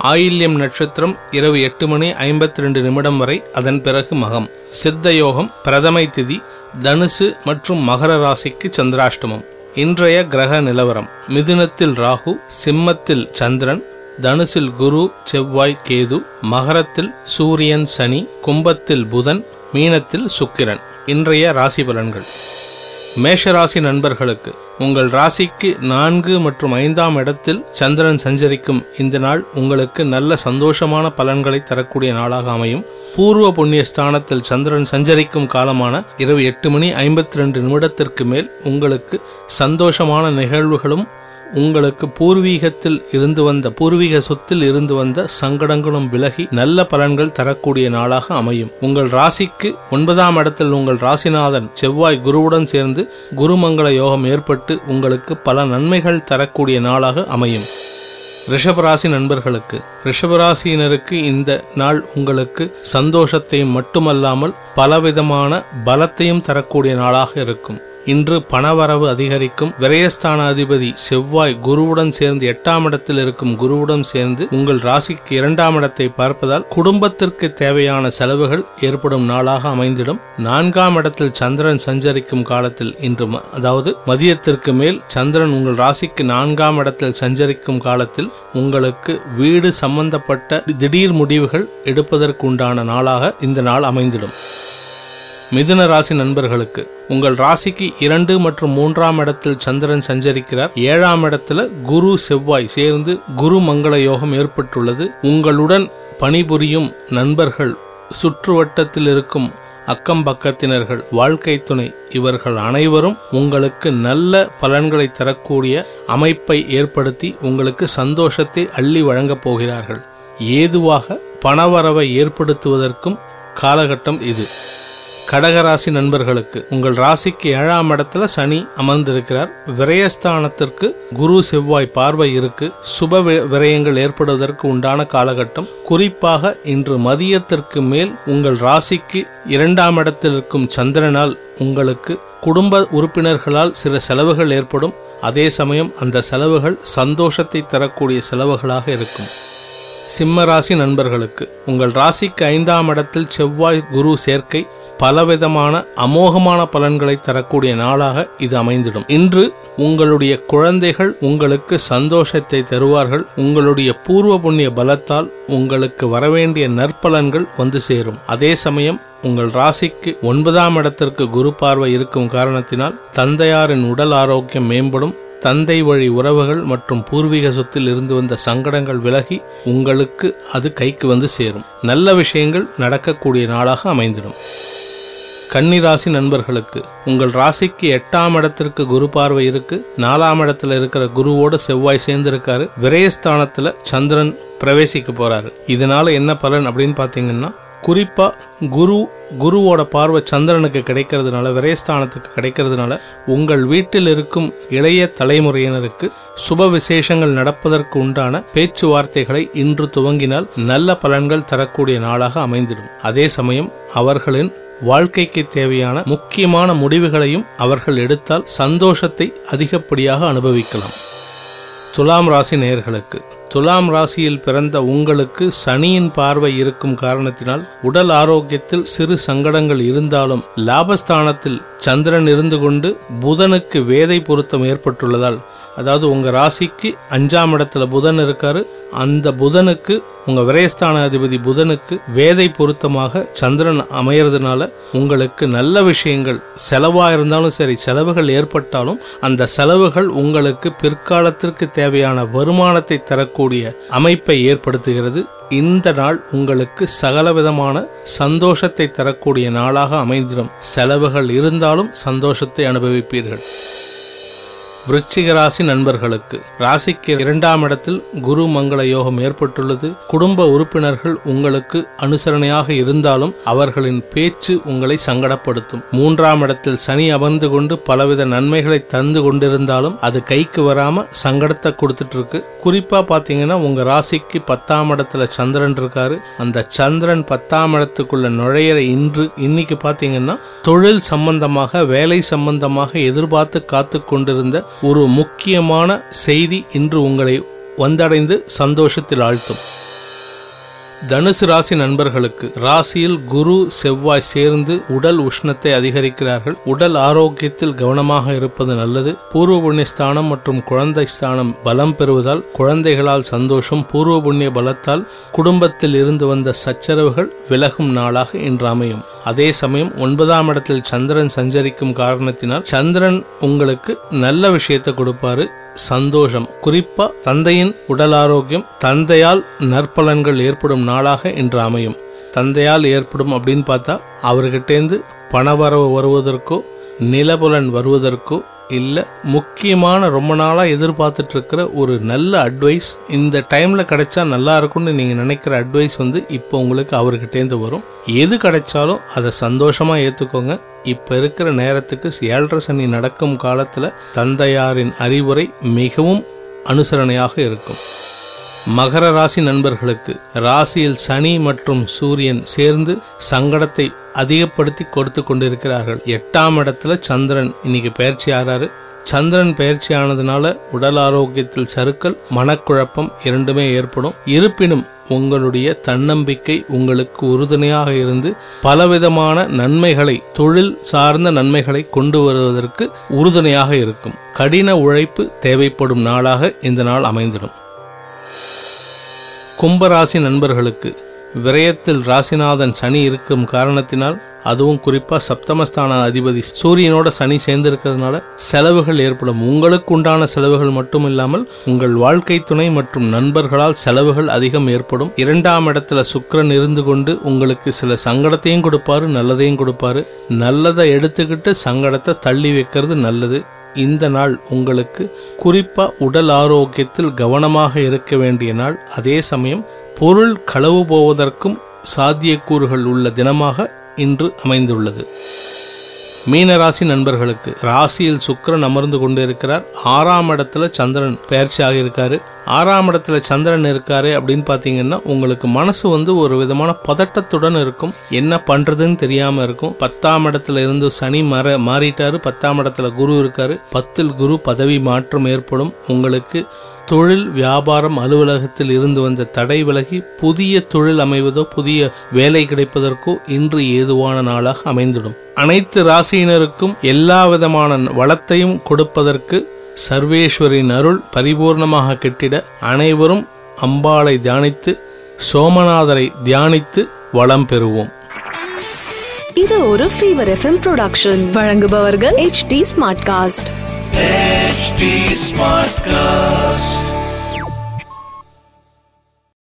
ஆயில்யம் நட்சத்திரம் இரவு எட்டு மணி ஐம்பத்தி ரெண்டு நிமிடம் வரை அதன் பிறகு மகம். சித்த யோகம் பிரதமை திதி தனுசு மற்றும் மகர ராசிக்கு சந்திராஷ்டமம். இன்றைய கிரக நிலவரம். மிதுனத்தில் ராகு சிம்மத்தில் சந்திரன் தனுசில் குரு செவ்வாய் கேது மகரத்தில் சூரியன் சனி கும்பத்தில் புதன் மீனத்தில் சுக்கிரன். இன்றைய ராசி பலன்கள். மேஷராசி நண்பர்களுக்கு உங்கள் ராசிக்கு நான்கு மற்றும் ஐந்தாம் இடத்தில் சந்திரன் சஞ்சரிக்கும் இந்த நாள் உங்களுக்கு நல்ல சந்தோஷமான பலன்களை தரக்கூடிய நாளாக அமையும். பூர்வ புண்ணிய ஸ்தானத்தில் சந்திரன் சஞ்சரிக்கும் காலமான இரவு எட்டு மணி ஐம்பத்தி ரெண்டு நிமிடத்திற்கு மேல் உங்களுக்கு சந்தோஷமான நிகழ்வுகளும் உங்களுக்கு பூர்வீகத்தில் இருந்து வந்த பூர்வீக சொத்தில் இருந்து வந்த சங்கடங்களும் விலகி நல்ல பலன்கள் தரக்கூடிய நாளாக அமையும். உங்கள் ராசிக்கு ஒன்பதாம் இடத்தில் உங்கள் ராசிநாதன் செவ்வாய் குருவுடன் சேர்ந்து குருமங்கள யோகம் ஏற்பட்டு உங்களுக்கு பல நன்மைகள் தரக்கூடிய நாளாக அமையும். ரிஷபராசி நண்பர்களுக்கு ரிஷபராசியினருக்கு இந்த நாள் உங்களுக்கு சந்தோஷத்தையும் மட்டுமல்லாமல் பலவிதமான பலத்தையும் தரக்கூடிய நாளாக இருக்கும். இன்று பணவரவு அதிகரிக்கும். விரயஸ்தான அதிபதி செவ்வாய் குருவுடன் சேர்ந்து எட்டாம் இடத்தில் இருக்கும் குருவுடன் சேர்ந்து உங்கள் ராசிக்கு இரண்டாம் இடத்தை பார்ப்பதால் குடும்பத்திற்கு தேவையான செலவுகள் ஏற்படும் நாளாக அமைந்திடும். நான்காம் இடத்தில் சந்திரன் சஞ்சரிக்கும் காலத்தில் இன்று ம- அதாவது மதியத்திற்கு மேல் சந்திரன் உங்கள் ராசிக்கு நான்காம் இடத்தில் சஞ்சரிக்கும் காலத்தில் உங்களுக்கு வீடு சம்பந்தப்பட்ட திடீர் முடிவுகள் எடுப்பதற்கு உண்டான நாளாக இந்த நாள் அமைந்திடும். மிதுன ராசி நண்பர்களுக்கு உங்கள் ராசிக்கு இரண்டு மற்றும் மூன்றாம் இடத்தில் சந்திரன் சஞ்சரிக்கிறார். ஏழாம் இடத்துல குரு செவ்வாய் சேர்ந்து குரு மங்கள யோகம் ஏற்பட்டுள்ளது. உங்களுடன் பணிபுரியும் நண்பர்கள் சுற்றுவட்டத்தில் இருக்கும் அக்கம் பக்கத்தினர்கள் வாழ்க்கை துணை இவர்கள் அனைவரும் உங்களுக்கு நல்ல பலன்களை தரக்கூடிய அமைப்பை ஏற்படுத்தி உங்களுக்கு சந்தோஷத்தை அள்ளி வழங்கப் போகிறார்கள். ஏதுவாக பணவரவை ஏற்படுத்துவதற்கும் காலகட்டம் இது. கடகராசி நண்பர்களுக்கு உங்கள் ராசிக்கு ஏழாம் இடத்துல சனி அமர்ந்திருக்கிறார். விரயஸ்தானத்திற்கு குரு செவ்வாய் பார்வை இருக்கு. சுப வி- விரயங்கள் ஏற்படுவதற்கு உண்டான காலகட்டம். குறிப்பாக இன்று மதியத்திற்கு மேல் உங்கள் ராசிக்கு இரண்டாம் இடத்தில் இருக்கும் சந்திரனால் உங்களுக்கு குடும்ப உறுப்பினர்களால் சில செலவுகள் ஏற்படும். அதே சமயம் அந்த செலவுகள் சந்தோஷத்தை தரக்கூடிய செலவுகளாக இருக்கும். சிம்ம ராசி நண்பர்களுக்கு உங்கள் ராசிக்கு ஐந்தாம் இடத்தில் செவ்வாய் குரு சேர்க்கை பலவிதமான அமோகமான பலன்களை தரக்கூடிய நாளாக இது அமைந்திடும். இன்று உங்களுடைய குழந்தைகள் உங்களுக்கு சந்தோஷத்தை தருவார்கள். உங்களுடைய பூர்வ புண்ணிய பலத்தால் உங்களுக்கு வரவேண்டிய நற்பலன்கள் வந்து சேரும். அதே சமயம் உங்கள் ராசிக்கு ஒன்பதாம் இடத்திற்கு குரு பார்வை இருக்கும் காரணத்தினால் தந்தையாரின் உடல் ஆரோக்கியம் மேம்படும். தந்தை வழி உறவுகள் மற்றும் பூர்வீக சொத்தில் இருந்து வந்த சங்கடங்கள் விலகி உங்களுக்கு அது கைக்கு வந்து சேரும். நல்ல விஷயங்கள் நடக்கக்கூடிய நாளாக அமைந்திடும். கன்னிராசி நண்பர்களுக்கு உங்கள் ராசிக்கு எட்டாம் இடத்திற்கு குரு பார்வை இருக்கு. நாலாம் இடத்துல இருக்கிற குருவோட செவ்வாய் சேர்ந்திருக்காரு. விரயஸ்தானத்துல சந்திரன் பிரவேசிக்க போறாரு. இதனால என்ன பலன் அப்படின்னு பாத்தீங்கன்னா குறிப்பா குரு குருவோட பார்வை சந்திரனுக்கு கிடைக்கிறதுனால விரயஸ்தானத்துக்கு கிடைக்கிறதுனால உங்கள் வீட்டில் இருக்கும் இளைய தலைமுறையினருக்கு சுப விசேஷங்கள் நடப்பதற்கு உண்டான பேச்சுவார்த்தைகளை இன்று துவங்கினால் நல்ல பலன்கள் தரக்கூடிய நாளாக அமைந்திடும். அதே சமயம் அவர்களின் வாழ்க்கைக்கு தேவையான முக்கியமான முடிவுகளையும் அவர்கள் எடுத்தால் சந்தோஷத்தை அதிகப்படியாக அனுபவிக்கலாம். துலாம் ராசி நேயர்களுக்கு துலாம் ராசியில் பிறந்த உங்களுக்கு சனியின் பார்வை இருக்கும் காரணத்தினால் உடல் ஆரோக்கியத்தில் சிறு சங்கடங்கள் இருந்தாலும் லாபஸ்தானத்தில் சந்திரன் இருந்து கொண்டு புதனுக்கு வேதை பொருத்தம் ஏற்பட்டுள்ளதால் அதாவது உங்கள் ராசிக்கு அஞ்சாம் இடத்துல புதன் இருக்காரு. அந்த புதனுக்கு உங்கள் விரயஸ்தான அதிபதி புதனுக்கு வேதை பொருத்தமாக சந்திரன் அமையறதுனால உங்களுக்கு நல்ல விஷயங்கள் செலவாக இருந்தாலும் சரி செலவுகள் ஏற்பட்டாலும் அந்த செலவுகள் உங்களுக்கு பிற்காலத்திற்கு தேவையான வருமானத்தை தரக்கூடிய அமைப்பை ஏற்படுத்துகிறது. இந்த நாள் உங்களுக்கு சகலவிதமான சந்தோஷத்தை தரக்கூடிய நாளாக அமைந்திடும். செலவுகள் இருந்தாலும் சந்தோஷத்தை அனுபவிப்பீர்கள். விருச்சிக ராசி நண்பர்களுக்கு. ராசிக்கு இரண்டாம் இடத்தில் குரு மங்கள யோகம் ஏற்பட்டுள்ளது. குடும்ப உறுப்பினர்கள் உங்களுக்கு அனுசரணையாக இருந்தாலும் அவர்களின் பேச்சு உங்களை சங்கடப்படுத்தும். மூன்றாம் இடத்தில் சனி அமர்ந்து கொண்டு பலவித நன்மைகளை தந்து கொண்டிருந்தாலும் அது கைக்கு வராம சங்கடத்தை கொடுத்துட்டு இருக்கு குறிப்பா பாத்தீங்கன்னா உங்க ராசிக்கு பத்தாம் இடத்துல சந்திரன் இருக்காரு. அந்த சந்திரன் பத்தாம் இடத்துக்குள்ள நுழையிற இன்று இன்னைக்கு பாத்தீங்கன்னா தொழில் சம்பந்தமாக வேலை சம்பந்தமாக எதிர்பார்த்து காத்து கொண்டிருந்த ஒரு முக்கியமான செய்தி இன்று உங்களை வந்தடைந்து சந்தோஷத்தில் ஆழ்த்தும். தனுசு ராசி நண்பர்களுக்கு ராசியில் குரு செவ்வாய் சேர்ந்து உடல் உஷ்ணத்தை அதிகரிக்கிறார்கள். உடல் ஆரோக்கியத்தில் கவனமாக இருப்பது நல்லது. பூர்வ புண்ணிய ஸ்தானம் மற்றும் குழந்தை ஸ்தானம் பலம் பெறுவதால் குழந்தைகளால் சந்தோஷம் பூர்வ புண்ணிய பலத்தால் குடும்பத்தில் இருந்து வந்த சச்சரவுகள் விலகும் நாளாக இன்று அமையும். அதே சமயம் ஒன்பதாம் இடத்தில் சந்திரன் சஞ்சரிக்கும் காரணத்தினால் சந்திரன் உங்களுக்கு நல்ல விஷயத்தை கொடுப்பாரு. சந்தோஷம். குறிப்பா தந்தையின் உடல் ஆரோக்கியம் தந்தையால் நற்பலன்கள் ஏற்படும் நாளாக இன்று அமையும். தந்தையால் ஏற்படும் அப்படின்னு பார்த்தா அவர்கிட்டேருந்து பணவரவு வருவதற்கோ நிலபுலன் வருவதற்கோ இல்லை முக்கியமான ரொம்ப நாளாக எதிர்பார்த்துட்டு இருக்கிற ஒரு நல்ல அட்வைஸ் இந்த டைமில் கிடைச்சா நல்லா இருக்கும்னு நீங்கள் நினைக்கிற அட்வைஸ் வந்து இப்போ உங்களுக்கு அவர்கிட்டேருந்து வரும். எது கிடைச்சாலும் அதை சந்தோஷமாக ஏற்றுக்கோங்க இப்போ இருக்கிற நேரத்துக்கு ஏழரை சனி நடக்கும் காலத்தில் தந்தையாரின் அறிவுரை மிகவும் அனுசரணையாக இருக்கும். மகர ராசி நண்பர்களுக்கு ராசியில் சனி மற்றும் சூரியன் சேர்ந்து சங்கடத்தை அதிகப்படுத்தி கொடுத்து கொண்டிருக்கிறார்கள். எட்டாம் இடத்துல சந்திரன் இன்னைக்கு பயிற்சி ஆறாரு. சந்திரன் பயிற்சி ஆனதுனால உடல் ஆரோக்கியத்தில் சருக்கள் மனக்குழப்பம் இரண்டுமே ஏற்படும். இருப்பினும் உங்களுடைய தன்னம்பிக்கை உங்களுக்கு உறுதுணையாக இருந்து பலவிதமான நன்மைகளை தொழில் சார்ந்த நன்மைகளை கொண்டு வருவதற்கு உறுதுணையாக இருக்கும். கடின உழைப்பு தேவைப்படும் நாளாக இந்த நாள் அமைந்திடும். கும்பராசி நண்பர்களுக்கு விரயத்தில் ராசிநாதன் சனி இருக்கும் காரணத்தினால் அதுவும் குறிப்பா சப்தமஸ்தான அதிபதி சூரியனோட சனி சேர்ந்திருக்கிறதுனால செலவுகள் ஏற்படும். உங்களுக்கு உண்டான செலவுகள் மட்டும் இல்லாமல் உங்கள் வாழ்க்கை துணை மற்றும் நண்பர்களால் செலவுகள் அதிகம் ஏற்படும். இரண்டாம் இடத்துல சுக்கரன் இருந்து கொண்டு உங்களுக்கு சில சங்கடத்தையும் கொடுப்பாரு நல்லதையும் கொடுப்பாரு. நல்லதை எடுத்துக்கிட்டு சங்கடத்தை தள்ளி வைக்கிறது நல்லது. இந்த நாள் உங்களுக்கு குறிப்பா உடல் ஆரோக்கியத்தில் கவனமாக இருக்க வேண்டிய நாள். அதே சமயம் பொருள் களவு போவதற்கும் சாத்தியக்கூறுகள் உள்ள தினமாக இன்று அமைந்துள்ளது. மீனராசி நண்பர்களுக்கு ராசியில் சுக்கரன் அமர்ந்து கொண்டிருக்கிறார். ஆறாம் இடத்துல சந்திரன் பயிற்சியாக இருக்காரு. ஆறாம் இடத்துல சந்திரன் இருக்காரு அப்படின்னு பாத்தீங்கன்னா உங்களுக்கு மனசு வந்து ஒரு விதமான பதட்டத்துடன் இருக்கும். என்ன பண்றதுன்னு தெரியாம இருக்கும். பத்தாம் இடத்துல இருந்து சனி மற மாறிட்டாரு. பத்தாம் இடத்துல குரு இருக்காரு. பத்தில் குரு பதவி மாற்றம் ஏற்படும். உங்களுக்கு தொழில் வியாபாரம் அலுவலகத்தில் இருந்து வந்த தடை விலகி புதிய தொழில் அமைவதோ புதிய வேலை கிடைப்பதற்கோ இன்று ஏதுவான நாளாக அமைந்திடும். அனைத்து ராசியினருக்கும் எல்லா விதமான வளத்தையும் கொடுப்பதற்கு சர்வேஸ்வரின் அருள் பரிபூர்ணமாக கெட்டிட அனைவரும் அம்பாளை தியானித்து சோமநாதரை தியானித்து வளம் பெறுவோம். இது ஒரு ஃபீவர் எஃப்எம் ப்ரொடக்ஷன் வழங்குபவர்கள் H D smart cast H smart cast